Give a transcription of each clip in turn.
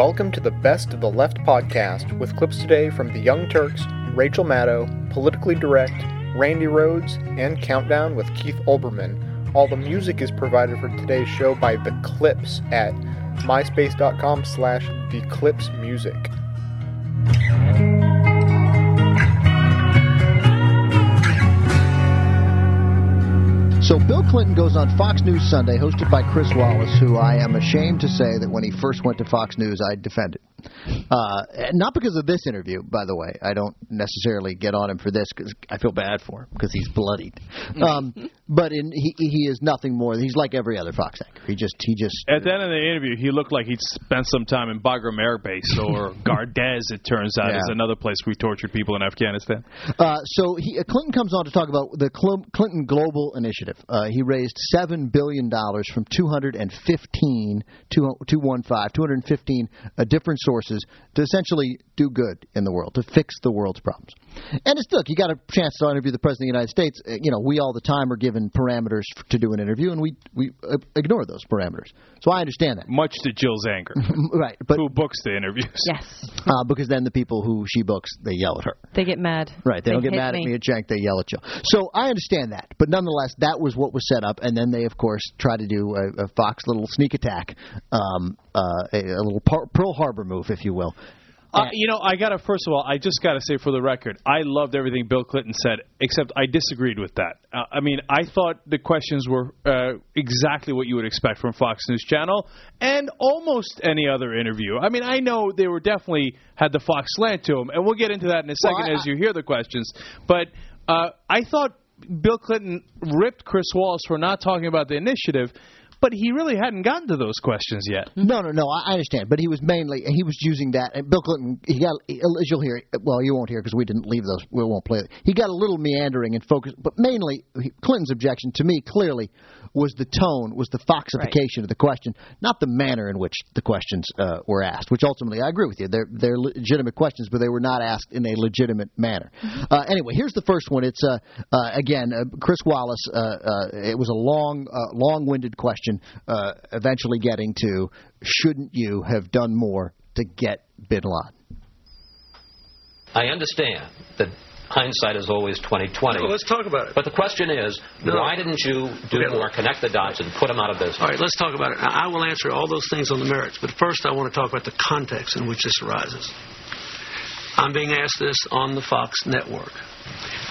Welcome to the Best of the Left podcast with clips today from The Young Turks, Rachel Maddow, Politically Direct, Randi Rhodes, and Countdown with Keith Olbermann. All the music is provided for today's show by The Clips at myspace.com slash The So Bill Clinton goes on Fox News Sunday, hosted by Chris Wallace, who I am ashamed to say that when he first went to Fox News, I defended. Uh, not because of this interview, by the way. I don't necessarily get on him for this because I feel bad for him because he's bloodied. Um, but in, he he is nothing more. Than he's like every other Fox anchor. He just he just At the end of the interview, he looked like he'd spent some time in Bagram Air Base or Gardez. It turns out Yeah. is another place we tortured people in Afghanistan. Uh, so he, uh, Clinton comes on to talk about the Cl- Clinton Global Initiative. Uh, he raised seven billion dollars from 215, 215, 215 uh, different sources to essentially do good in the world, to fix the world's problems. And it's look, you got a chance to interview the president of the United States. Uh, you know, we all the time are given parameters to do an interview, and we we uh, ignore those parameters. So I understand that, Much to Jill's anger, right? But who books the interviews. Yes. uh, because then the people who she books, they yell at her. They get mad. Right, they, don't get hit mad at me at Cenk, they yell at you. So I understand that, but nonetheless, that was what was set up, and then they, of course, try to do a, a Fox little sneak attack, um, uh, a, a little par- Pearl Harbor move, if you will. Uh, you know, I gotta first of all, I just gotta say for the record, I loved everything Bill Clinton said, except I disagreed with that. Uh, I mean, I thought the questions were uh, exactly what you would expect from Fox News Channel and almost any other interview. I mean, I know they were definitely had the Fox slant to them, and we'll get into that in a Well, second I- as you hear the questions. But uh, I thought Bill Clinton ripped Chris Wallace for not talking about the initiative. But he really hadn't gotten to those questions yet. No, no, no. I I understand, but he was mainly he was using that. And Bill Clinton, he got as you'll hear. Well, you won't hear because we didn't leave those. We won't play it. He got a little meandering and focused, but mainly Clinton's objection to me clearly was the tone, was the foxification of the question, not the manner in which the questions uh, were asked. Which ultimately, I agree with you. They're they're legitimate questions, but they were not asked in a legitimate manner. Uh, anyway, here's the first one. It's uh, uh, again uh, Chris Wallace. Uh, uh, it was a long, uh, long-winded question. Uh, eventually, getting to shouldn't you have done more to get Bin Laden? I understand that hindsight is always 2020. Well, let's talk about it. But the question is, No. why didn't you do Okay. more, connect the dots, and put them out of business? All right, let's talk about it. I will answer all those things on the merits, but first I want to talk about the context in which this arises. I'm being asked this on the Fox network.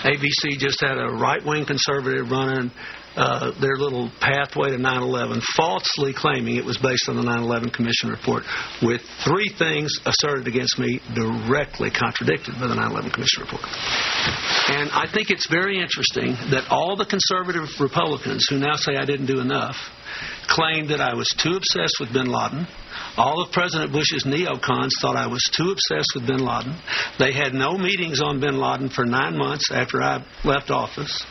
ABC just had a right wing conservative running uh, their little pathway to 9 11, falsely claiming it was based on the 9 11 Commission report, with three things asserted against me directly contradicted by the 9 11 Commission report. And I think it's very interesting that all the conservative Republicans who now say I didn't do enough claimed that I was too obsessed with bin Laden. All of President Bush's neocons thought I was too obsessed with bin Laden. They had no meetings on bin Laden for nine months after I left office.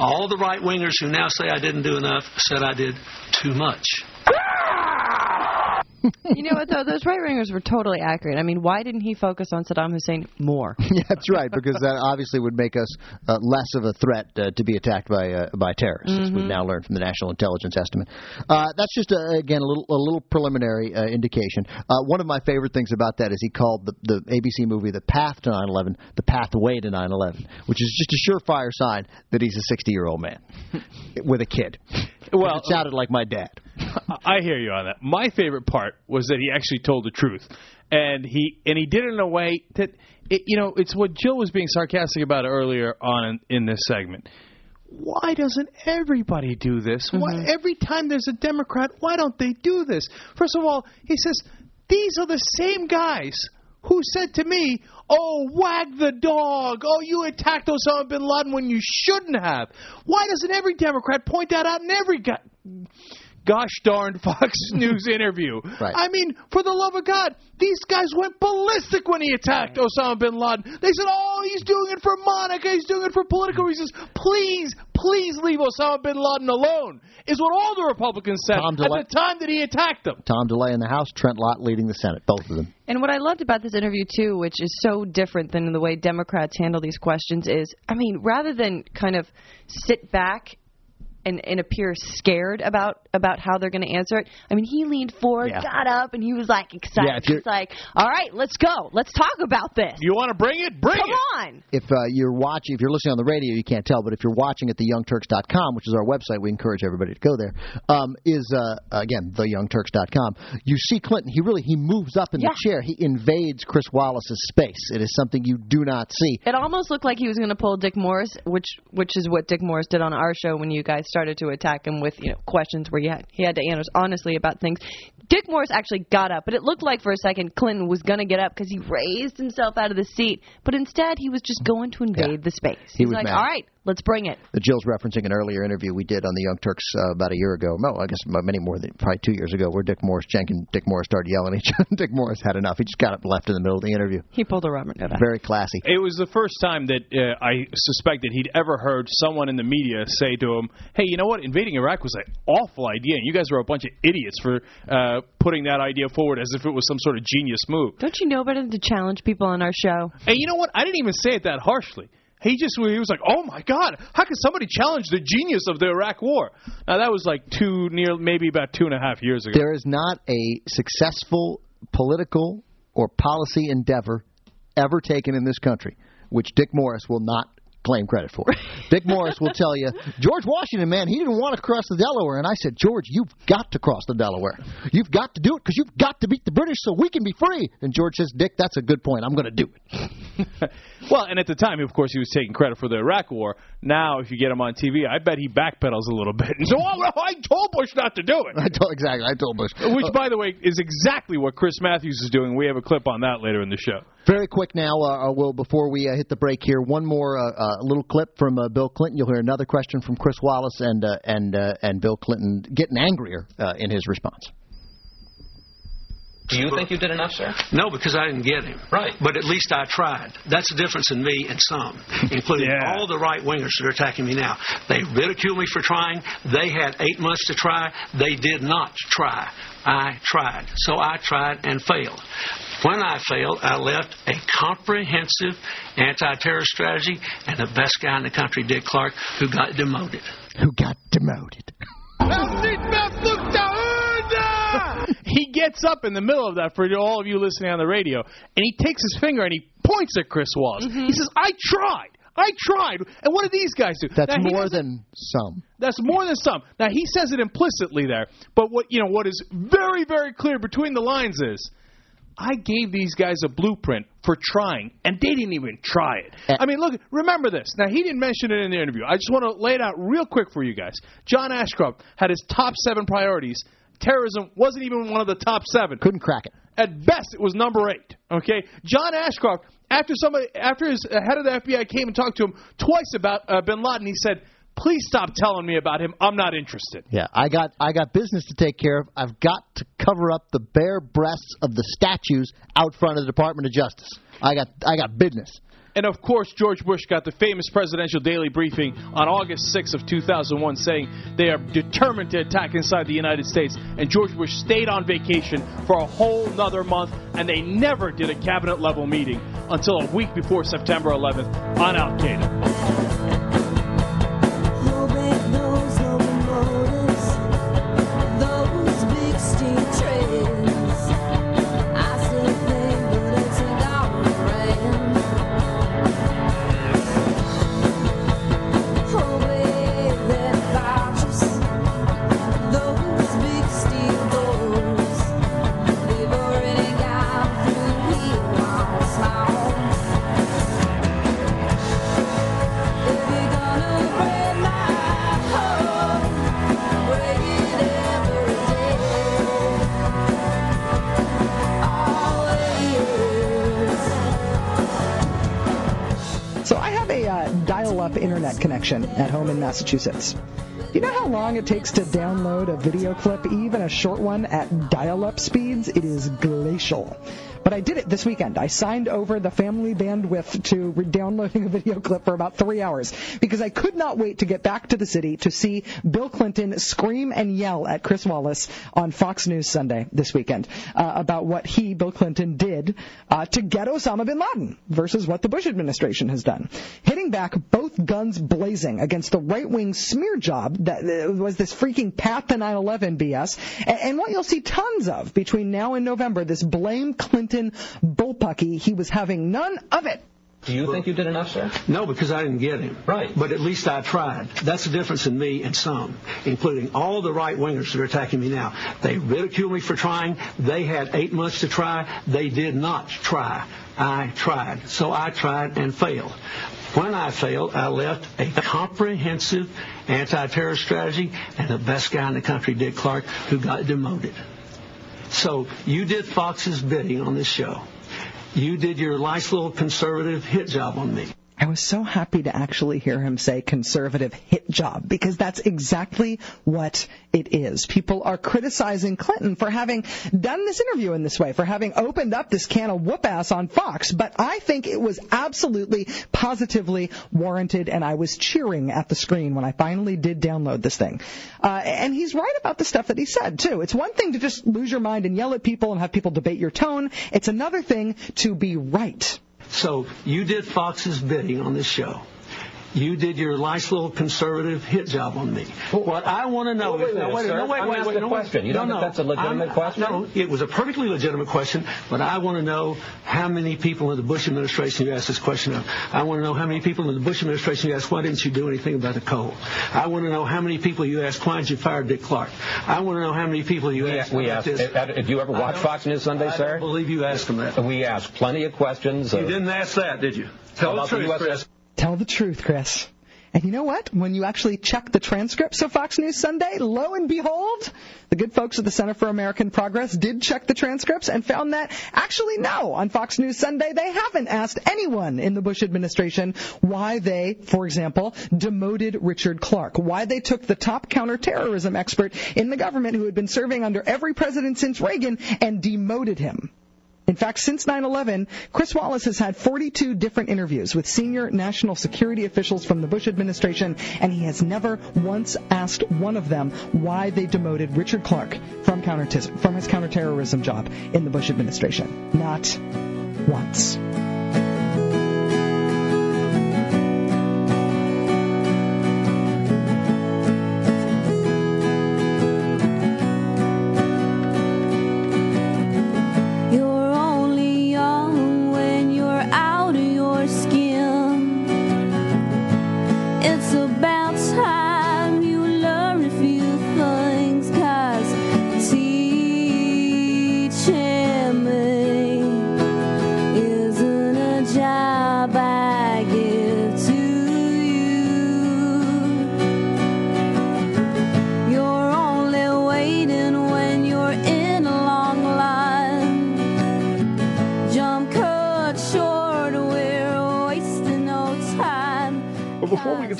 All the right wingers who now say I didn't do enough said I did too much. You know what, though? Those right wingers were totally accurate. I mean, why didn't he focus on Saddam Hussein more? yeah, that's right, because that obviously would make us uh, less of a threat uh, to be attacked by uh, by terrorists. As we've now learned from the National Intelligence Estimate. Uh, that's just uh, again a little a little preliminary uh, indication. Uh, one of my favorite things about that is he called the the ABC movie "The Path to 9/11" the pathway to 9/11, which is just a surefire sign that he's a 60 year old man with a kid. Well, it sounded like my dad. I hear you on that. My favorite part was that he actually told the truth, and he and he did it in a way that it, you know it's what Jill was being sarcastic about earlier on in, in this segment. Why doesn't everybody do this? Why mm-hmm. every time there's a Democrat, why don't they do this? First of all, he says these are the same guys who said to me, "Oh, wag the dog! Oh, you attacked Osama bin Laden when you shouldn't have." Why doesn't every Democrat point that out in every guy? Gosh darn Fox News interview. Right. I mean, for the love of God, these guys went ballistic when he attacked Osama bin Laden. They said, oh, he's doing it for Monica, he's doing it for political reasons. Please, please leave Osama bin Laden alone, is what all the Republicans said Tom at DeLay- the time that he attacked them. Tom DeLay in the House, Trent Lott leading the Senate, both of them. And what I loved about this interview too, which is so different than the way Democrats handle these questions, is I mean, rather than kind of sit back and, and appear scared about about how they're going to answer it. I mean, he leaned forward, Yeah. got up, and he was like excited. Yeah, if He's like, "All right, let's go. Let's talk about this. You want to bring it? Bring Come it. Come on." if uh, you're watching, if you're listening on the radio, you can't tell, but if you're watching at theyoungturks.com, which is our website, we encourage everybody to go there. Um, is uh, again theyoungturks.com. You see Clinton. He really he moves up in Yeah. the chair. He invades Chris Wallace's space. It is something you do not see. It almost looked like he was going to pull Dick Morris, which which is what Dick Morris did on our show when you guys started to attack him with you know questions where you had he had to answer honestly about things. Dick Morris actually got up, but it looked like for a second Clinton was going to get up because he raised himself out of the seat, but instead he was just going to invade Yeah. the space. He He's was like, mad. "All right, let's bring it." Uh, Jill's referencing an earlier interview we did on the Young Turks uh, about a year ago. No, I guess many more than probably two years ago, where Dick Morris, Cenk and Dick Morris started yelling at each other. Dick Morris had enough. He just got up and left in the middle of the interview. He pulled a Robert Novak. Very classy. It was the first time that uh, I suspected he'd ever heard someone in the media say to him, "Hey, you know what? Invading Iraq was an awful idea, and you guys were a bunch of idiots for uh, putting that idea forward as if it was some sort of genius move." Don't you know better than to challenge people on our show? And you know what? I didn't even say it that harshly. He just he was like, "Oh my God, how could somebody challenge the genius of the Iraq War?" Now that was like two near maybe about two and a half years ago. There is not a successful political or policy endeavor ever taken in this country which Dick Morris will not claim credit for. Dick Morris will tell you, George Washington, man, he didn't want to cross the Delaware. And I said, George, you've got to cross the Delaware. You've got to do it because you've got to beat the British so we can be free. And George says, Dick, that's a good point. I'm going to do it. well, and at the time, of course, he was taking credit for the Iraq War. Now, if you get him on TV, I bet he backpedals a little bit and so, "Oh, well, I told Bush not to do it." I told exactly. I told Bush. Which, uh, by the way, is exactly what Chris Matthews is doing. We have a clip on that later in the show. Very quick now, uh, Will, before we uh, hit the break here, one more uh, uh, little clip from uh, Bill Clinton. You'll hear another question from Chris Wallace and uh, and uh, and Bill Clinton getting angrier uh, in his response. Do you think you did enough, sir? No, because I didn't get him. Right. But at least I tried. That's the difference in me and some, including Yeah. all the right wingers that are attacking me now. They ridicule me for trying. They had eight months to try. They did not try. I tried. So I tried and failed. When I failed, I left a comprehensive anti terror strategy and the best guy in the country, Dick Clarke, who got demoted. Who got demoted? He gets up in the middle of that for all of you listening on the radio, and he takes his finger and he points at Chris Wallace. He says, "I tried." I tried. And what did these guys do? That's Now, more than some. That's more than some. Now he says it implicitly there, but what you know what is very very clear between the lines is I gave these guys a blueprint for trying and they didn't even try it. Uh, I mean, look, remember this. Now he didn't mention it in the interview. I just want to lay it out real quick for you guys. John Ashcroft had his top 7 priorities. Terrorism wasn't even one of the top 7. Couldn't crack it. At best, it was number eight. Okay, John Ashcroft. After somebody, after his uh, head of the FBI came and talked to him twice about uh, Bin Laden, he said, "Please stop telling me about him. I'm not interested." Yeah, I got I got business to take care of. I've got to cover up the bare breasts of the statues out front of the Department of Justice. I got I got business. And of course, George Bush got the famous presidential daily briefing on August 6th of 2001 saying they are determined to attack inside the United States. And George Bush stayed on vacation for a whole nother month, and they never did a cabinet level meeting until a week before September 11th on Al Qaeda. Internet connection at home in Massachusetts. You know how long it takes to download a video clip, even a short one, at dial-up speeds? It is glacial. But I did it this weekend. I signed over the family bandwidth to downloading a video clip for about three hours because I could not wait to get back to the city to see Bill Clinton scream and yell at Chris Wallace on Fox News Sunday this weekend uh, about what he, Bill Clinton, did uh, to get Osama bin Laden versus what the Bush administration has done. Hitting back both guns blazing against the right-wing smear job that uh, was this freaking path to 9/11 BS, and, and what you'll see tons of between now and November, this blame Clinton bullpucky. He was having none of it. Do you think you did enough, sir? No, because I didn't get him. Right. But at least I tried. That's the difference in me and some, including all the right wingers that are attacking me now. They ridicule me for trying. They had eight months to try. They did not try. I tried. So I tried and failed. When I failed, I left a comprehensive anti-terror strategy and the best guy in the country, Dick Clarke, who got demoted. So you did Fox's bidding on this show. You did your nice little conservative hit job on me. I was so happy to actually hear him say conservative hit job because that's exactly what it is. People are criticizing Clinton for having done this interview in this way, for having opened up this can of whoop ass on Fox, but I think it was absolutely positively warranted and I was cheering at the screen when I finally did download this thing. Uh, and he's right about the stuff that he said too. It's one thing to just lose your mind and yell at people and have people debate your tone. It's another thing to be right. So you did Fox's bidding on this show. You did your nice little conservative hit job on me. What I want to know Wait is a minute, wait, sir. no, wait, wait, wait, a no, question. You no, don't think no. that's a legitimate I'm- question? No, it was a perfectly legitimate question, but I want to know how many people in the Bush administration you asked this question of. I want to know how many people in the Bush administration you asked, why didn't you do anything about the Cole? I want to know how many people you asked, why did you fire Dick Clarke? I want to know how many people you We, asked we asked. Did you ever I watch Fox News Sunday, I sir? don't believe you asked them that. We asked plenty of questions. You uh, didn't ask that, did you? Tell the about the truth, Chris. Tell the truth, Chris. And you know what? When you actually check the transcripts of Fox News Sunday, lo and behold, the good folks at the Center for American Progress did check the transcripts and found that actually no, on Fox News Sunday they haven't asked anyone in the Bush administration why they, for example, demoted Richard Clarke, why they took the top counterterrorism expert in the government who had been serving under every president since Reagan and demoted him. In fact, since 9-11, Chris Wallace has had 42 different interviews with senior national security officials from the Bush administration, and he has never once asked one of them why they demoted Richard Clarke from, counter- from his counterterrorism job in the Bush administration. Not once.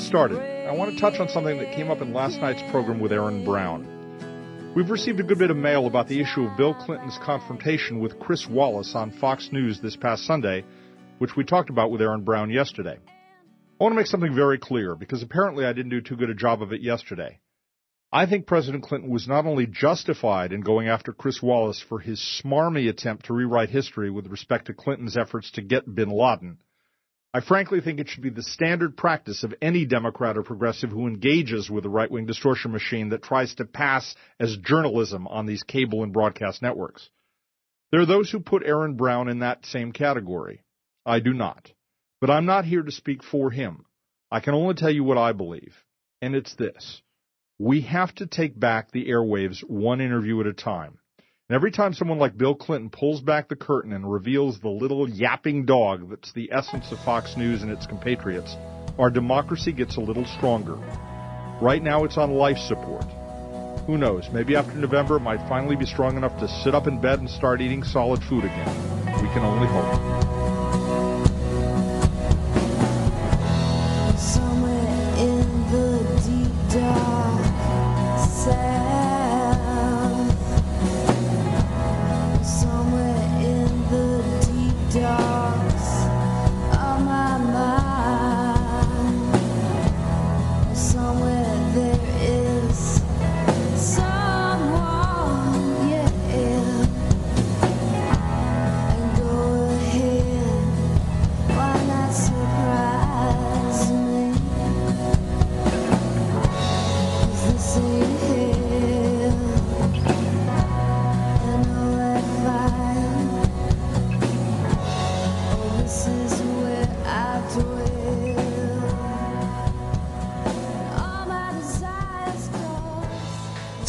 Started, I want to touch on something that came up in last night's program with Aaron Brown. We've received a good bit of mail about the issue of Bill Clinton's confrontation with Chris Wallace on Fox News this past Sunday, which we talked about with Aaron Brown yesterday. I want to make something very clear because apparently I didn't do too good a job of it yesterday. I think President Clinton was not only justified in going after Chris Wallace for his smarmy attempt to rewrite history with respect to Clinton's efforts to get bin Laden, I frankly think it should be the standard practice of any Democrat or progressive who engages with the right wing distortion machine that tries to pass as journalism on these cable and broadcast networks. There are those who put Aaron Brown in that same category. I do not. But I'm not here to speak for him. I can only tell you what I believe, and it's this. We have to take back the airwaves one interview at a time. And every time someone like Bill Clinton pulls back the curtain and reveals the little yapping dog that's the essence of Fox News and its compatriots, our democracy gets a little stronger. Right now it's on life support. Who knows, maybe after November it might finally be strong enough to sit up in bed and start eating solid food again. We can only hope.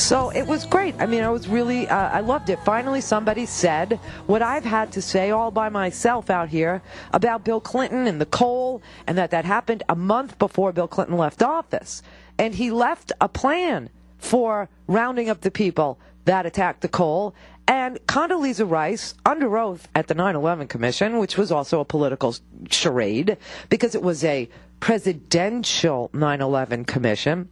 So it was great. I mean, I was really, uh, I loved it. Finally, somebody said what I've had to say all by myself out here about Bill Clinton and the Cole, and that that happened a month before Bill Clinton left office. And he left a plan for rounding up the people that attacked the Cole. And Condoleezza Rice, under oath at the 9 11 Commission, which was also a political charade because it was a presidential 9 11 commission.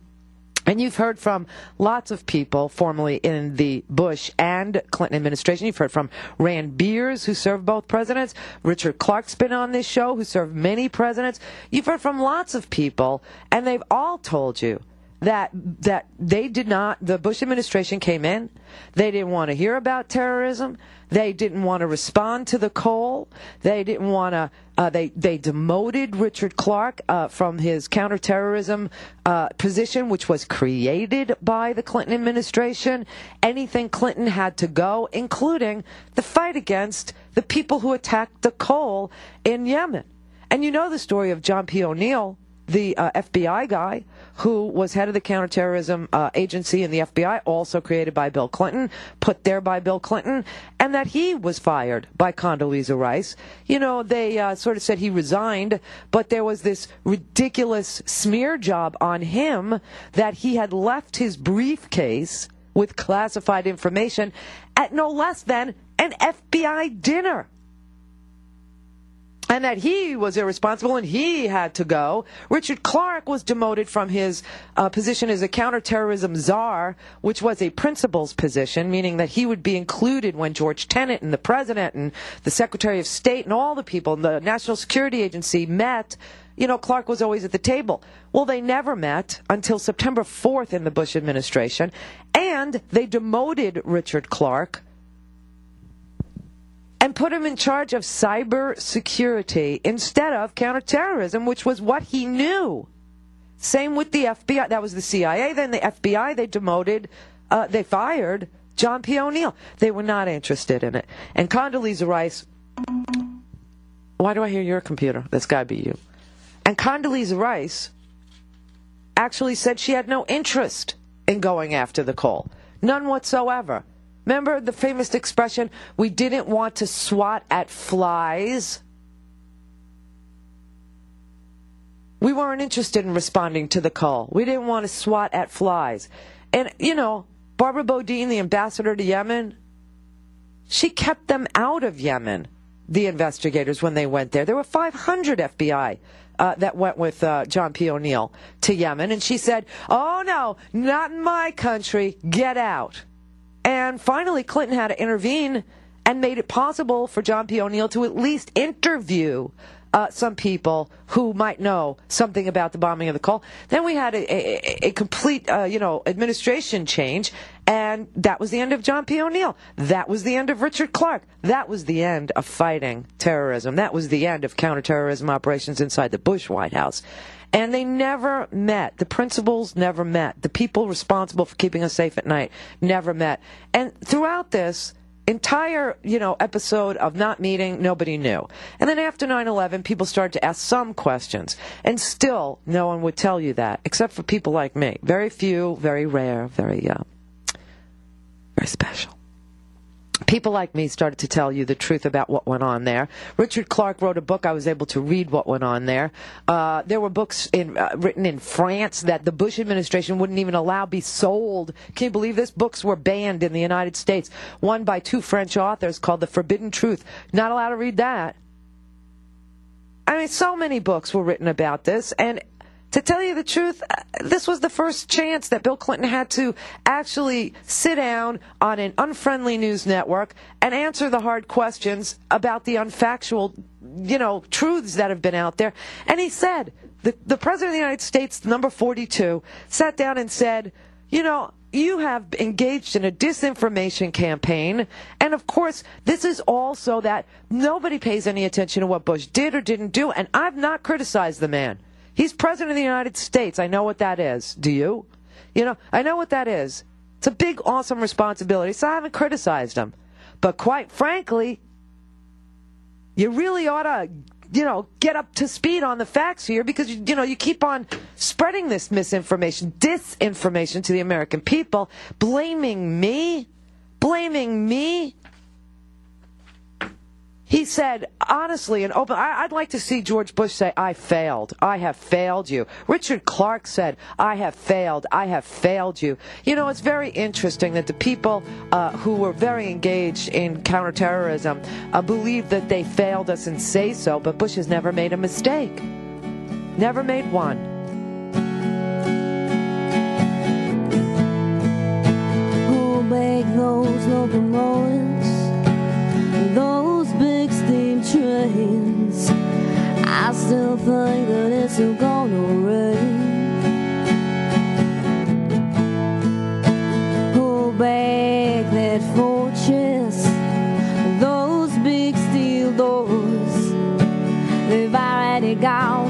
And you've heard from lots of people formerly in the Bush and Clinton administration. You've heard from Rand Beers, who served both presidents. Richard Clarke's been on this show, who served many presidents. You've heard from lots of people, and they've all told you that that they did not the Bush administration came in. They didn't want to hear about terrorism. They didn't want to respond to the Cole. They didn't want to uh, they they demoted Richard Clarke uh, from his counterterrorism uh, position which was created by the Clinton administration. Anything Clinton had to go including the fight against the people who attacked the Cole in Yemen. And you know the story of John P. O'Neill the uh, FBI guy who was head of the counterterrorism uh, agency in the FBI, also created by Bill Clinton, put there by Bill Clinton, and that he was fired by Condoleezza Rice. You know, they uh, sort of said he resigned, but there was this ridiculous smear job on him that he had left his briefcase with classified information at no less than an FBI dinner and that he was irresponsible and he had to go. Richard Clarke was demoted from his uh, position as a counterterrorism czar, which was a principal's position, meaning that he would be included when George Tenet and the president and the Secretary of State and all the people, in the National Security Agency met. You know, Clarke was always at the table. Well, they never met until September 4th in the Bush administration, and they demoted Richard Clarke and put him in charge of cyber security instead of counterterrorism, which was what he knew. Same with the FBI. That was the CIA. Then the FBI, they demoted, uh, they fired John P. O'Neill. They were not interested in it. And Condoleezza Rice, why do I hear your computer? That's got to be you. And Condoleezza Rice actually said she had no interest in going after the Cole. None whatsoever. Remember the famous expression, we didn't want to swat at flies? We weren't interested in responding to the Cole. We didn't want to swat at flies. And, you know, Barbara Bodine, the ambassador to Yemen, she kept them out of Yemen, the investigators, when they went there. There were 500 FBI uh, that went with uh, John P. O'Neill to Yemen, and she said, Oh, no, not in my country. Get out. And finally, Clinton had to intervene and made it possible for John P. O'Neill to at least interview uh, some people who might know something about the bombing of the Cole. Then we had a, a, a complete, uh, you know, administration change, and that was the end of John P. O'Neill. That was the end of Richard Clarke. That was the end of fighting terrorism. That was the end of counterterrorism operations inside the Bush White House. And they never met. The principals never met. The people responsible for keeping us safe at night never met. And throughout this, entire you know episode of not meeting nobody knew. And then after 9-11 people started to ask some questions. And still no one would tell you that except for people like me. Very few very rare very uh, very special people like me started to tell you the truth about what went on there. Richard Clarke wrote a book. I was able to read what went on there. Uh, there were books in, uh, written in France that the Bush administration wouldn't even allow be sold. Can you believe this? Books were banned in the United States. One by two French authors called The Forbidden Truth. Not allowed to read that. I mean, so many books were written about this, and to tell you the truth, uh, this was the first chance that Bill Clinton had to actually sit down on an unfriendly news network and answer the hard questions about the unfactual, you know, truths that have been out there. And he said, the, the President of the United States, number 42, sat down and said, you know, you have engaged in a disinformation campaign. And of course, this is all so that nobody pays any attention to what Bush did or didn't do. And I've not criticized the man. He's president of the United States. I know what that is. Do you? You know, I know what that is. It's a big, awesome responsibility, so I haven't criticized him. But quite frankly, you really ought to you know, get up to speed on the facts here because you, know you keep on spreading this misinformation, disinformation to the American people, blaming me, blaming me. He said, honestly and open, I, I'd like to see George Bush say, I failed. I have failed you. Richard Clarke said, I have failed. I have failed you. You know, it's very interesting that the people uh, who were very engaged in counterterrorism uh, believe that they failed us and say so, but Bush has never made a mistake. Never made one. Who make those locomotives? Those big steam trains. I still think that it's gonna rain. Who back that fortress? Those big steel doors. They've already gone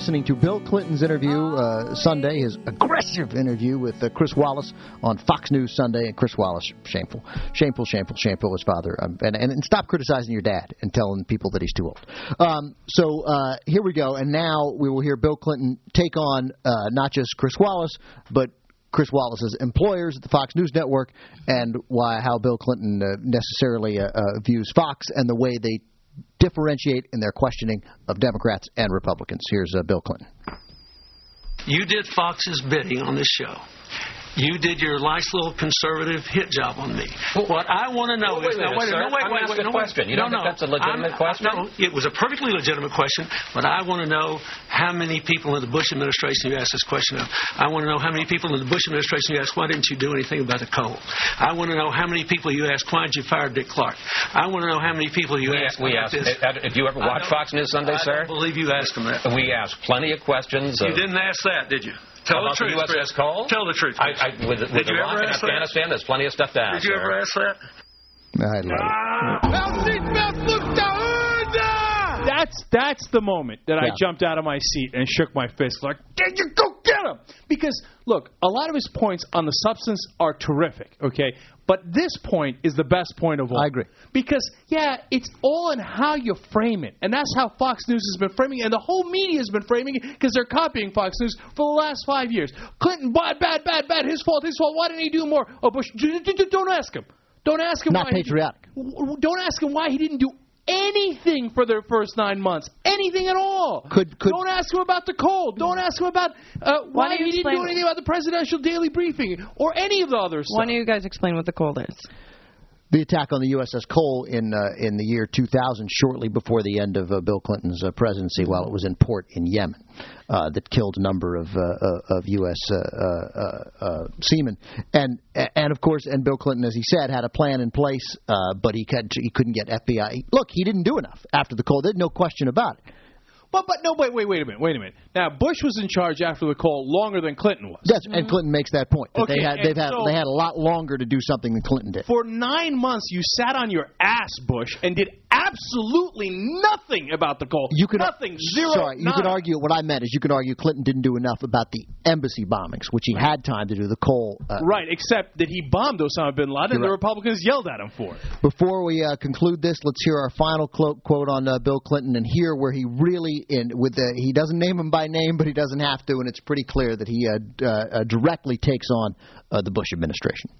listening to Bill Clinton's interview uh, Sunday, his aggressive interview with uh, Chris Wallace on Fox News Sunday. And Chris Wallace, shameful, shameful, shameful, shameful. His father, um, and, and and stop criticizing your dad and telling people that he's too old. Um, so uh, here we go, and now we will hear Bill Clinton take on uh, not just Chris Wallace, but Chris Wallace's employers at the Fox News Network, and why how Bill Clinton uh, necessarily uh, views Fox and the way they differentiate in their questioning of Democrats and Republicans. Here's uh, Bill Clinton. You did Fox's bidding on this show. You did your nice little conservative hit job on me. what I want to know Well, wait is now, minute, wait, sir. no, wait, I'm wait, wait, a no, question. You no, don't think no. that's a legitimate I'm- question? No, it was a perfectly legitimate question, but I want to know how many people in the Bush administration you asked this question of. I want to know how many people in the Bush administration you asked, why didn't you do anything about the Cole? I want to know how many people you asked, why did you fire Dick Clarke? I want to know how many people you We, asked. we asked. this. uh, Did you ever I watch Fox News Sunday, I sir? don't believe you asked them that. We asked plenty of questions. You of- didn't ask that, did you? Tell about the truth, the USS Chris. Cole? Tell the truth. I, Chris. I, with, with Did you Iraq ever and ask that? Afghanistan, there's plenty of stuff to ask. Did you ever ask that? I love it. That's that's the moment that I jumped out of my seat and shook my fist like, "Did you go get him?" Because look, a lot of his points on the substance are terrific, okay, but this point is the best point of all. I agree. Because yeah, it's all in how you frame it, and that's how Fox News has been framing it, and the whole media has been framing it because they're copying Fox News for the last five years. Clinton, bad, bad, bad, bad. His fault, his fault. Why didn't he do more? Oh, Bush, don't ask him. Don't ask him. Not why he- patriotic. w- don't ask him why he didn't do anything for their first nine months. Anything at all. Could- could- don't ask him about the Cole. Don't ask him about uh, Why why, don't you he didn't do anything about the presidential daily briefing or any of the other stuff. Why don't you guys explain what the Cole is? The attack on the USS Cole in uh, in the year 2000, shortly before the end of uh, Bill Clinton's uh, presidency, while it was in port in Yemen, uh, that killed a number of uh, uh, of U.S. Seamen, and and of course, and Bill Clinton, as he said, had a plan in place, but he could he couldn't get FBI. Look, he didn't do enough after the Cole. There's no question about it. But but no wait wait wait a minute wait a minute. Now Bush was in charge after the Cole longer than Clinton was. That's, and mm-hmm. Clinton makes that point that Okay, they had they've had so- they had a lot longer to do something than Clinton did. For nine months, you sat on your ass, Bush, and did absolutely nothing about the Cole. You could nothing, zero. Sorry, you could argue. What I meant is, you could argue Clinton didn't do enough about the embassy bombings, which he had time to do. The Cole. Uh, Right, except that he bombed Osama bin Laden, and You're the. Republicans yelled at him for it. Before we uh, conclude this, let's hear our final clo- quote on uh, Bill Clinton, and here where he really in with the. He doesn't name him by name, but he doesn't have to, and it's pretty clear that he uh, uh, uh, directly takes on uh, the Bush administration.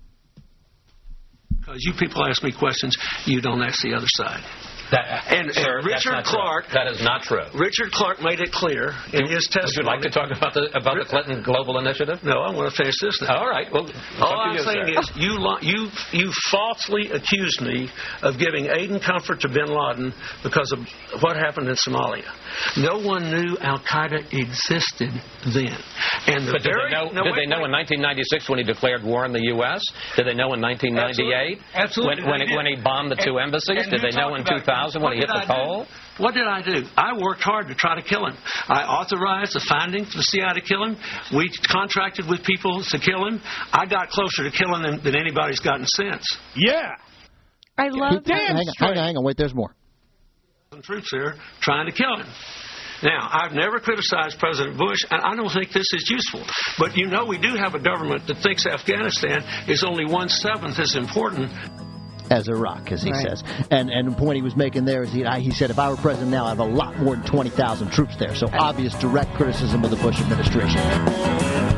Because you people ask me questions, you don't ask the other side. That, and, sir, and Richard Clarke. True. That is not true. Richard Clarke made it clear in Do, his testimony. Would you like to talk about the about the Clinton Global Initiative? No, I want to finish this. Now. All right. Well, all I'm you, saying sir. is you you you falsely accused me of giving aid and comfort to Bin Laden because of what happened in Somalia. No one knew Al Qaeda existed then. And the but did they know, no, did wait, they know wait. in 1996 when he declared war in the U.S.? Did they know in 1998 Absolutely. Absolutely. When, when, he, when he bombed the two and, embassies? And did they know in 2000? thousand when he hit the? What did I do? I worked hard to try to kill him. I authorized the finding for the CIA to kill him. We contracted with people to kill him. I got closer to killing him than anybody's gotten since. Yeah. I love that. hang, hang on, hang on, wait, there's more. Troops here trying to kill him. Now, I've never criticized President Bush, and I don't think this is useful. But you know, we do have a government that thinks Afghanistan is only one seventh as important as Iraq, as he Right. says. And and the point he was making there is he, he said, if I were president now, I'd have a lot more than 20,000 troops there. So obvious direct criticism of the Bush administration.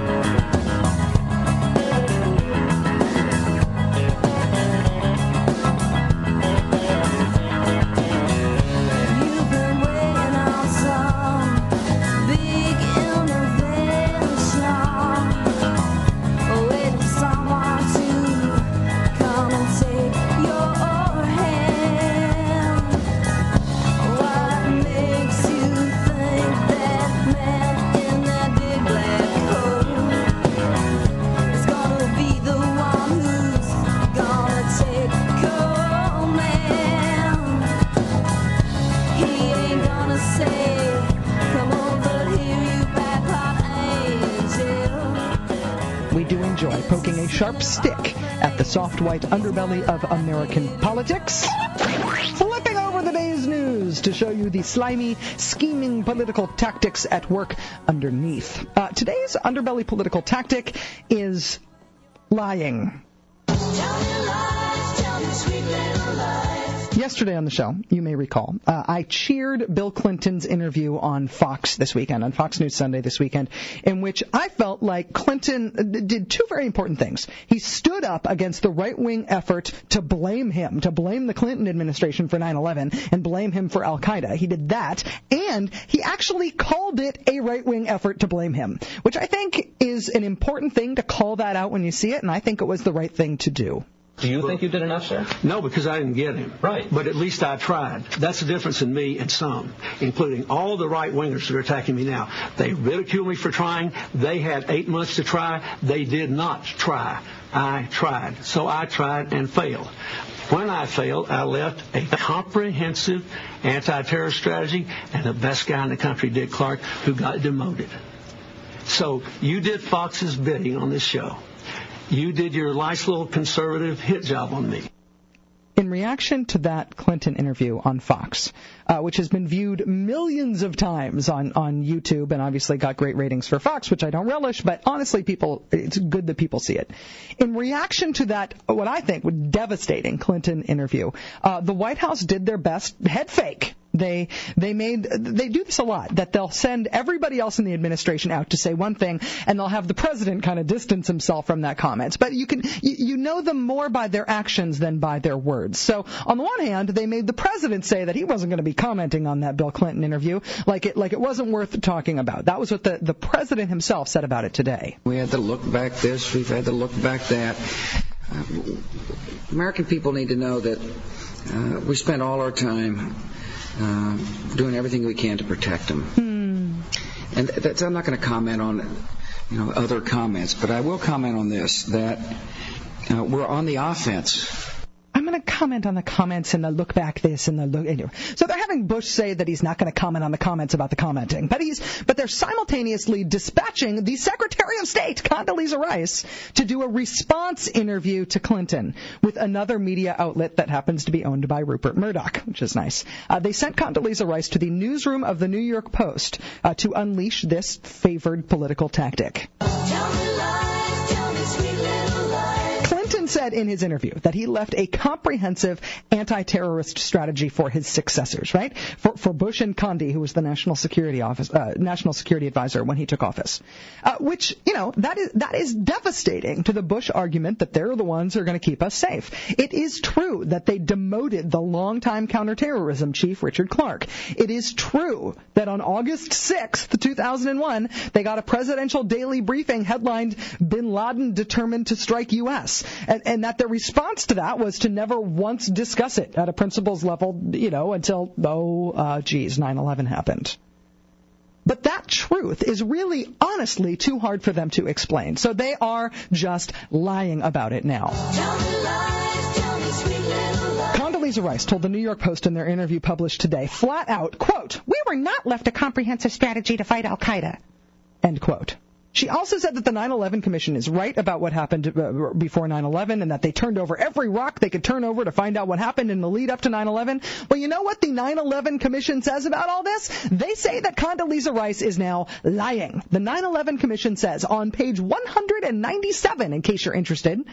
White underbelly of American politics. Flipping over the day's news to show you the slimy, scheming political tactics at work underneath. Uh, today's underbelly political tactic is lying. Yesterday on the show, you may recall, uh, I cheered Bill Clinton's interview on Fox this weekend, on Fox News Sunday this weekend, in which I felt like Clinton uh, did two very important things. He stood up against the right wing effort to blame him, to blame the Clinton administration for 9 11 and blame him for Al Qaeda. He did that, and he actually called it a right wing effort to blame him, which I think is an important thing to call that out when you see it, and I think it was the right thing to do. Do you think you did enough, sir? No, because I didn't get him. Right. But at least I tried. That's the difference in me and some, including all the right wingers that are attacking me now. They ridicule me for trying. They had eight months to try. They did not try. I tried. So I tried and failed. When I failed, I left a comprehensive anti-terror strategy and the best guy in the country, Dick Clarke, who got demoted. So you did Fox's bidding on this show. You did your nice little conservative hit job on me. in reaction to that Clinton interview on Fox, uh, which has been viewed millions of times on, on YouTube and obviously got great ratings for Fox, which I don't relish, but honestly, people, it's good that people see it. In reaction to that, what I think was devastating Clinton interview, uh, the White House did their best head fake. They they made they do this a lot that they'll send everybody else in the administration out to say one thing and they'll have the president kind of distance himself from that comment. But you can you, you know them more by their actions than by their words. So on the one hand, they made the president say that he wasn't going to be commenting on that Bill Clinton interview like it like it wasn't worth talking about. That was what the the president himself said about it today. We had to look back this, we've had to look back that. Uh, American people need to know that uh, we spend all our time uh, doing everything we can to protect them. And that's, I'm not going to comment on you know other comments, but I will comment on this that uh, we're on the offense. Going to comment on the comments and the look back this and the look. Anyway. So they're having Bush say that he's not going to comment on the comments about the commenting, but he's but they're simultaneously dispatching the Secretary of State Condoleezza Rice to do a response interview to Clinton with another media outlet that happens to be owned by Rupert Murdoch, which is nice. Uh, they sent Condoleezza Rice to the newsroom of the New York Post uh, to unleash this favored political tactic. Said in his interview that he left a comprehensive anti-terrorist strategy for his successors, right? For, for Bush and Condi, who was the national security office, uh, national security advisor when he took office, uh, which you know that is that is devastating to the Bush argument that they're the ones who are going to keep us safe. It is true that they demoted the longtime counterterrorism chief Richard Clarke. It is true that on August 6th, 2001, they got a presidential daily briefing headlined "Bin Laden determined to strike U.S." and, and that their response to that was to never once discuss it at a principals level, you know, until oh, uh, geez, 9/11 happened. But that truth is really, honestly, too hard for them to explain. So they are just lying about it now. Condoleezza Condoleezza Rice told the New York Post in their interview published today, flat out, quote, we were not left a comprehensive strategy to fight al-Qaeda, end quote. She also said that the 9/11 Commission is right about what happened uh, before 9/11 and that they turned over every rock they could turn over to find out what happened in the lead up to 9/11. Well, you know what the 9/11 Commission says about all this? They say that Condoleezza Rice is now lying. The 9/11 Commission says on page 197, in case you're interested,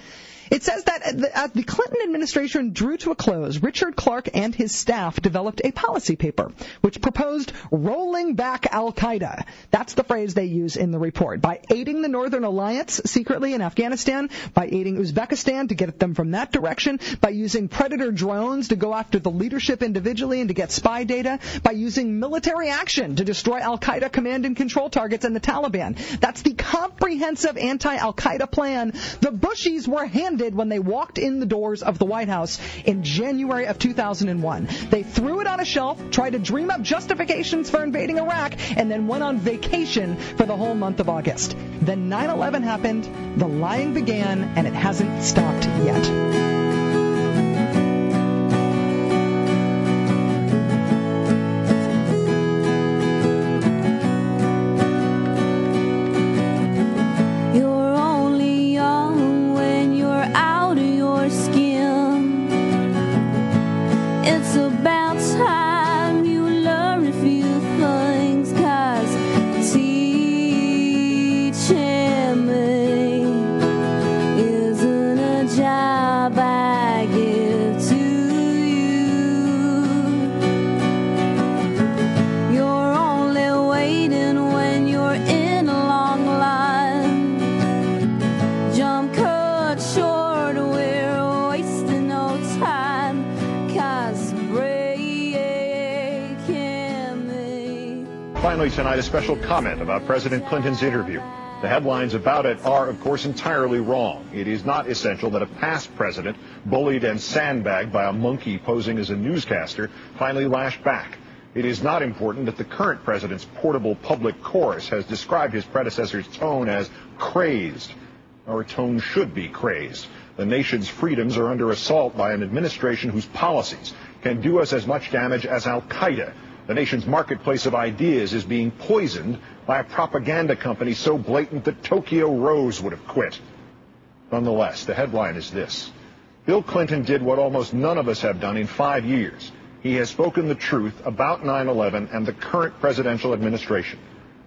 it says that at the, Clinton administration drew to a close, Richard Clarke and his staff developed a policy paper which proposed rolling back Al Qaeda. That's the phrase they use in the report. By aiding the Northern Alliance secretly in Afghanistan, by aiding Uzbekistan to get them from that direction, by using predator drones to go after the leadership individually and to get spy data, by using military action to destroy Al Qaeda command and control targets and the Taliban. That's the comprehensive anti Al Qaeda plan the Bushies were handed when they walked in the doors of the White House in January of 2001. They threw it on a shelf, tried to dream up justifications for invading Iraq, and then went on vacation for the whole month of August. Then 9 11 happened, the lying began, and it hasn't stopped yet. Tonight, a special comment about President Clinton's interview. The headlines about it are, of course, entirely wrong. It is not essential that a past president, bullied and sandbagged by a monkey posing as a newscaster, finally lashed back. It is not important that the current president's portable public chorus has described his predecessor's tone as crazed. Our tone should be crazed. The nation's freedoms are under assault by an administration whose policies can do us as much damage as Al Qaeda. The nation's marketplace of ideas is being poisoned by a propaganda company so blatant that Tokyo Rose would have quit. Nonetheless, the headline is this. Bill Clinton did what almost none of us have done in five years. He has spoken the truth about 9-11 and the current presidential administration.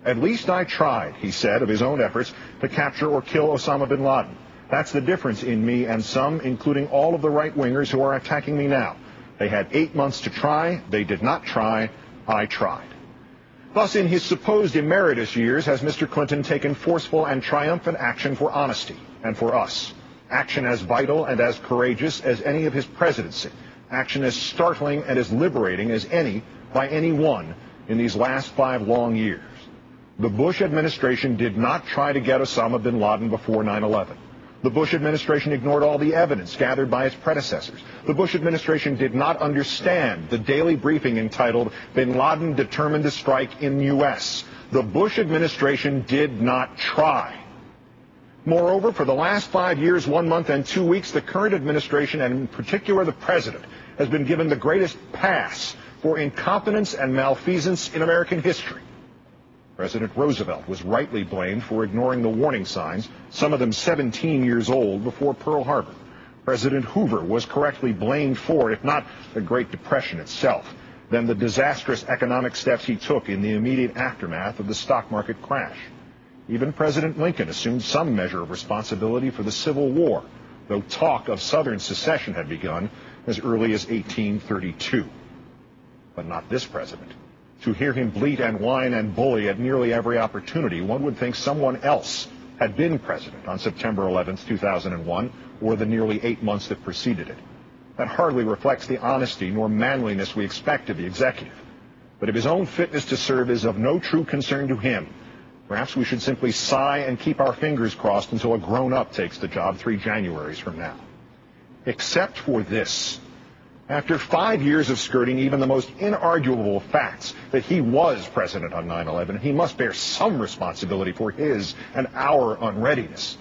At least I tried, he said, of his own efforts to capture or kill Osama bin Laden. That's the difference in me and some, including all of the right-wingers who are attacking me now. They had eight months to try. They did not try. I tried. Thus, in his supposed emeritus years, has Mr. Clinton taken forceful and triumphant action for honesty and for us. Action as vital and as courageous as any of his presidency. Action as startling and as liberating as any by any one in these last five long years. The Bush administration did not try to get Osama bin Laden before 9-11. The Bush administration ignored all the evidence gathered by its predecessors. The Bush administration did not understand the daily briefing entitled Bin Laden Determined to Strike in U.S. The Bush administration did not try. Moreover, for the last five years, one month, and two weeks, the current administration, and in particular the president, has been given the greatest pass for incompetence and malfeasance in American history. President Roosevelt was rightly blamed for ignoring the warning signs, some of them 17 years old, before Pearl Harbor. President Hoover was correctly blamed for, if not the Great Depression itself, then the disastrous economic steps he took in the immediate aftermath of the stock market crash. Even President Lincoln assumed some measure of responsibility for the Civil War, though talk of Southern secession had begun as early as 1832. But not this president. To hear him bleat and whine and bully at nearly every opportunity, one would think someone else had been president on September 11, 2001, or the nearly eight months that preceded it. That hardly reflects the honesty nor manliness we expect of the executive. But if his own fitness to serve is of no true concern to him, perhaps we should simply sigh and keep our fingers crossed until a grown-up takes the job three Januaries from now. Except for this. After five years of skirting even the most inarguable facts that he was president on 9-11, he must bear some responsibility for his and our unreadiness.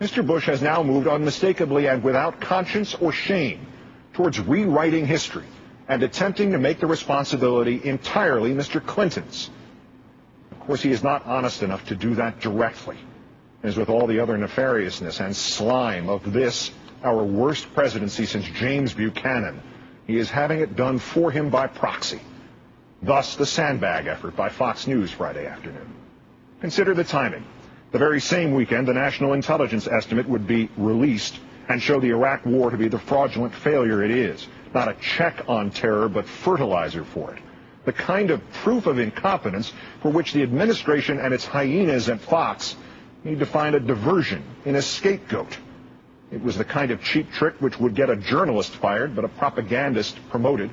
Mr. Bush has now moved unmistakably and without conscience or shame towards rewriting history and attempting to make the responsibility entirely Mr. Clinton's. Of course, he is not honest enough to do that directly. As with all the other nefariousness and slime of this, our worst presidency since James Buchanan, he is having it done for him by proxy. Thus, the sandbag effort by Fox News Friday afternoon. Consider the timing. The very same weekend, the national intelligence estimate would be released and show the Iraq war to be the fraudulent failure it is. Not a check on terror, but fertilizer for it. The kind of proof of incompetence for which the administration and its hyenas at Fox need to find a diversion in a scapegoat. It was the kind of cheap trick which would get a journalist fired, but a propagandist promoted.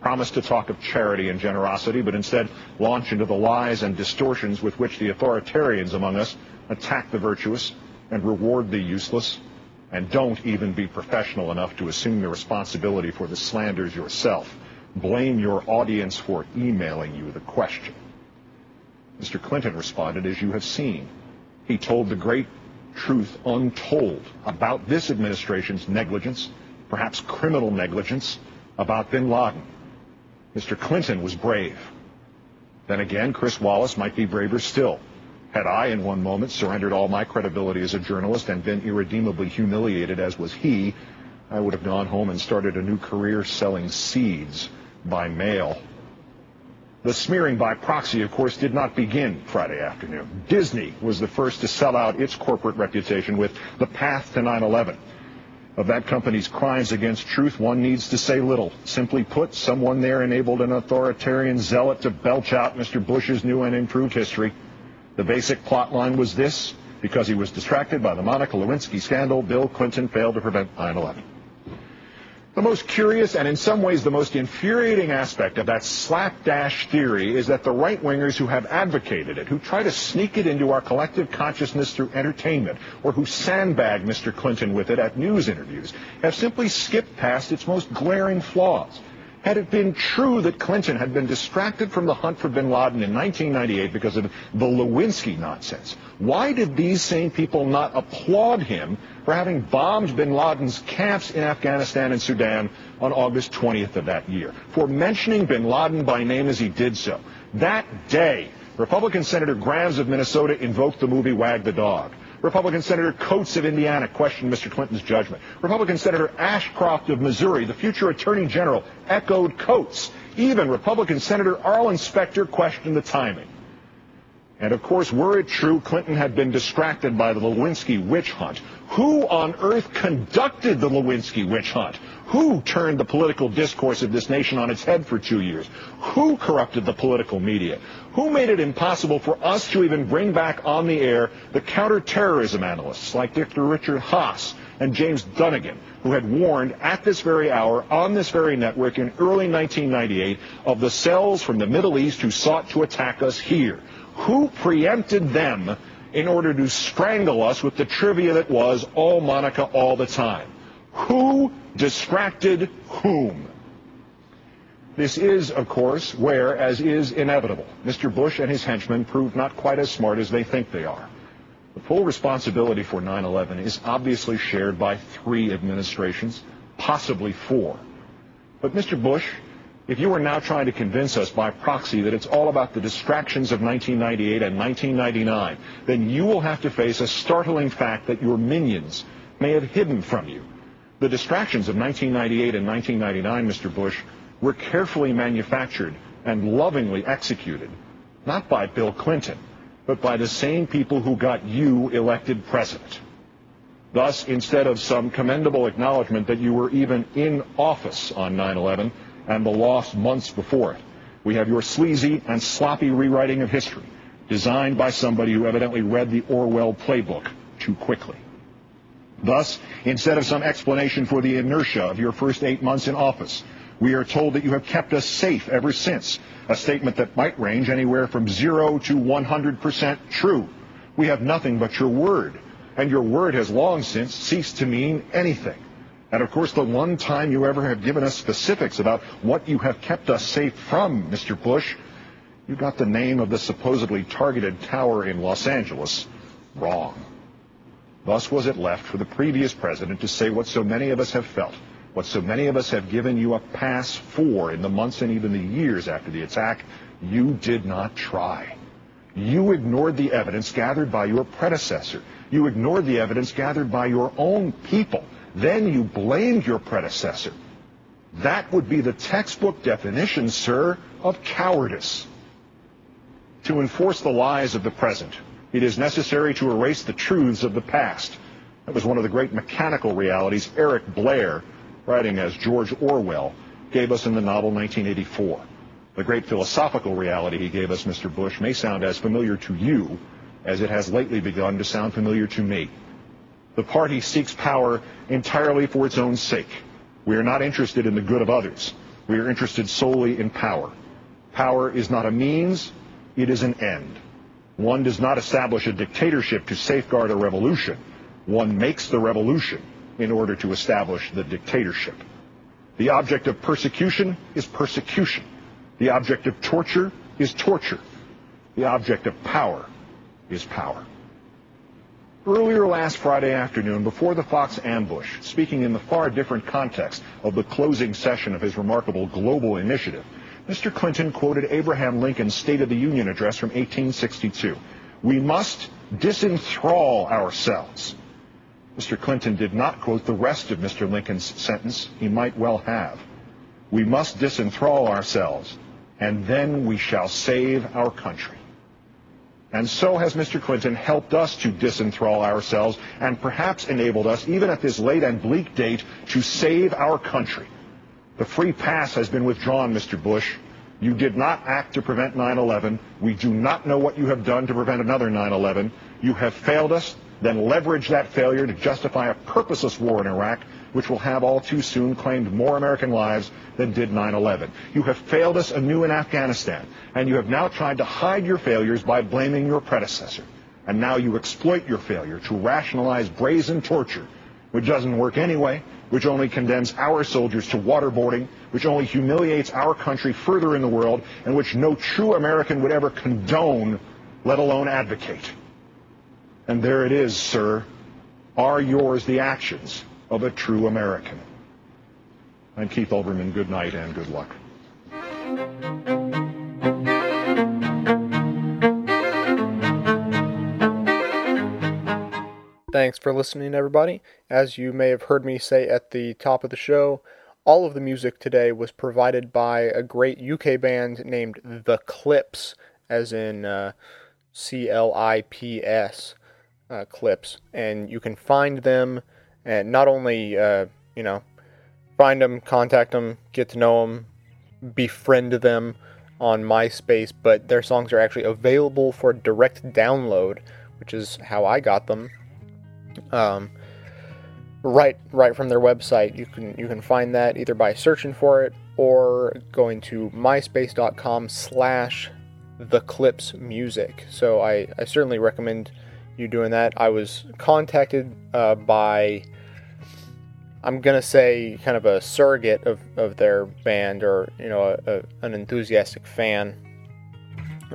Promised to talk of charity and generosity, but instead launch into the lies and distortions with which the authoritarians among us attack the virtuous and reward the useless, and don't even be professional enough to assume the responsibility for the slanders yourself. Blame your audience for emailing you the question. Mr. Clinton responded as you have seen. He told the great truth untold about this administration's negligence, perhaps criminal negligence, about bin Laden. Mr. Clinton was brave. Then again, Chris Wallace might be braver still. Had I, in one moment, surrendered all my credibility as a journalist and been irredeemably humiliated as was he, I would have gone home and started a new career selling seeds by mail. The smearing by proxy, of course, did not begin Friday afternoon. Disney was the first to sell out its corporate reputation with The Path to 9-11. Of that company's crimes against truth, one needs to say little. Simply put, someone there enabled an authoritarian zealot to belch out Mr. Bush's new and improved history. The basic plot line was this. Because he was distracted by the Monica Lewinsky scandal, Bill Clinton failed to prevent 9-11. The most curious and in some ways the most infuriating aspect of that slapdash theory is that the right wingers who have advocated it, who try to sneak it into our collective consciousness through entertainment, or who sandbag Mr. Clinton with it at news interviews, have simply skipped past its most glaring flaws. Had it been true that Clinton had been distracted from the hunt for bin Laden in 1998 because of the Lewinsky nonsense, why did these same people not applaud him for having bombed bin Laden's camps in Afghanistan and Sudan on August 20th of that year? For mentioning bin Laden by name as he did so. That day, Republican Senator Grams of Minnesota invoked the movie Wag the Dog. Republican Senator Coats of Indiana questioned Mr. Clinton's judgment. Republican Senator Ashcroft of Missouri, the future Attorney General, echoed Coats. Even Republican Senator Arlen Specter questioned the timing. And of course, were it true Clinton had been distracted by the Lewinsky witch hunt, who on earth conducted the Lewinsky witch hunt? Who turned the political discourse of this nation on its head for two years? Who corrupted the political media? Who made it impossible for us to even bring back on the air the counterterrorism analysts like Dr. Richard Haass and James Dunnigan, who had warned at this very hour on this very network in early 1998 of the cells from the Middle East who sought to attack us here? Who preempted them in order to strangle us with the trivia that was all Monica all the time? Who distracted whom? This is, of course, where, as is inevitable, Mr. Bush and his henchmen proved not quite as smart as they think they are. The full responsibility for 9-11 is obviously shared by three administrations, possibly four. But Mr. Bush, if you are now trying to convince us by proxy that it's all about the distractions of 1998 and 1999, then you will have to face a startling fact that your minions may have hidden from you. The distractions of 1998 and 1999, Mr. Bush, were carefully manufactured and lovingly executed, not by Bill Clinton, but by the same people who got you elected president. Thus, instead of some commendable acknowledgement that you were even in office on 9-11 and the lost months before it, we have your sleazy and sloppy rewriting of history, designed by somebody who evidently read the Orwell playbook too quickly. Thus, instead of some explanation for the inertia of your first eight months in office, we are told that you have kept us safe ever since, a statement that might range anywhere from zero to 100% true. We have nothing but your word, and your word has long since ceased to mean anything. And of course, the one time you ever have given us specifics about what you have kept us safe from, Mr. Bush, you got the name of the supposedly targeted tower in Los Angeles wrong. Thus was it left for the previous president to say what so many of us have felt, what so many of us have given you a pass for in the months and even the years after the attack, you did not try. You ignored the evidence gathered by your predecessor. You ignored the evidence gathered by your own people. Then you blamed your predecessor. That would be the textbook definition, sir, of cowardice. To enforce the lies of the present, it is necessary to erase the truths of the past. That was one of the great mechanical realities Eric Blair, writing as George Orwell, gave us in the novel 1984. The great philosophical reality he gave us, Mr. Bush, may sound as familiar to you as it has lately begun to sound familiar to me. The party seeks power entirely for its own sake. We are not interested in the good of others. We are interested solely in power. Power is not a means, it is an end. One does not establish a dictatorship to safeguard a revolution. One makes the revolution in order to establish the dictatorship. The object of persecution is persecution. The object of torture is torture. The object of power is power. Earlier last Friday afternoon, before the Fox ambush, speaking in the far different context of the closing session of his remarkable global initiative, Mr. Clinton quoted Abraham Lincoln's State of the Union address from 1862. We must disenthrall ourselves. Mr. Clinton did not quote the rest of Mr. Lincoln's sentence. He might well have. We must disenthrall ourselves, and then we shall save our country. And so has Mr. Clinton helped us to disenthrall ourselves and perhaps enabled us, even at this late and bleak date, to save our country. The free pass has been withdrawn, Mr. Bush. You did not act to prevent 9-11. We do not know what you have done to prevent another 9-11. You have failed us, then leverage that failure to justify a purposeless war in Iraq, which will have all too soon claimed more American lives than did 9-11. You have failed us anew in Afghanistan, and you have now tried to hide your failures by blaming your predecessor. And now you exploit your failure to rationalize brazen torture, which doesn't work anyway, which only condemns our soldiers to waterboarding, which only humiliates our country further in the world, and which no true American would ever condone, let alone advocate. And there it is, sir. Are yours the actions of a true American? I'm Keith Olbermann. Good night and good luck. Thanks for listening, everybody. As you may have heard me say at the top of the show, all of the music today was provided by a great UK band named The Clips, as in uh, C L I P S, uh, Clips. And you can find them and not only, uh, you know, find them, contact them, get to know them, befriend them on MySpace, but their songs are actually available for direct download, which is how I got them. Um, right, right from their website, you can you can find that either by searching for it or going to myspace.com/slash the clips music. So I I certainly recommend you doing that. I was contacted uh, by I'm gonna say kind of a surrogate of, of their band or you know a, a, an enthusiastic fan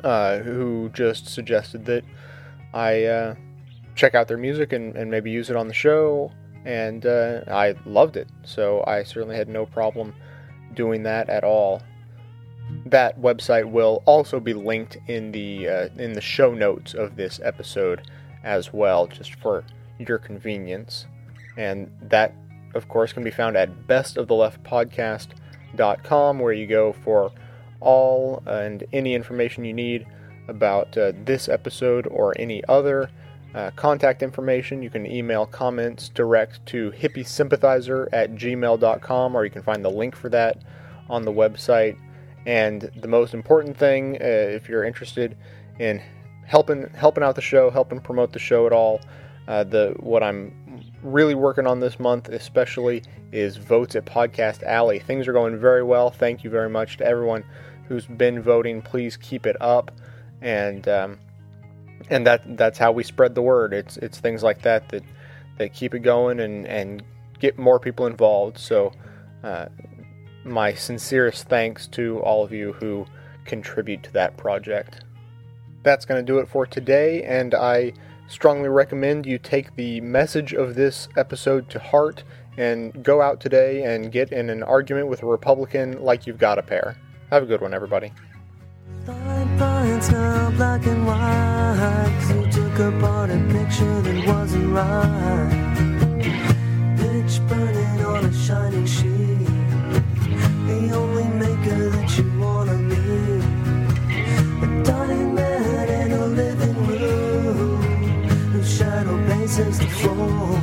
uh, who just suggested that I uh, check out their music and, and maybe use it on the show. And uh, I loved it. So I certainly had no problem doing that at all. That website will also be linked in the uh, in the show notes of this episode as well just for your convenience. And that of course, can be found at bestoftheleftpodcast.com, where you go for all and any information you need about uh, this episode or any other. Uh, contact information, you can email comments direct to hippiesympathizer at gmail.com, or you can find the link for that on the website. And the most important thing, uh, if you're interested in helping helping out the show, helping promote the show at all, uh, the what I'm really working on this month, especially, is votes at Podcast Alley. Things are going very well. Thank you very much to everyone who's been voting. Please keep it up, and um, and that that's how we spread the word. It's it's things like that that that keep it going and and get more people involved. So, uh, my sincerest thanks to all of you who contribute to that project. That's going to do it for today, and I strongly recommend you take the message of this episode to heart and go out today and get in an argument with a Republican like you've got a pair. Have a good one, everybody. since the fall.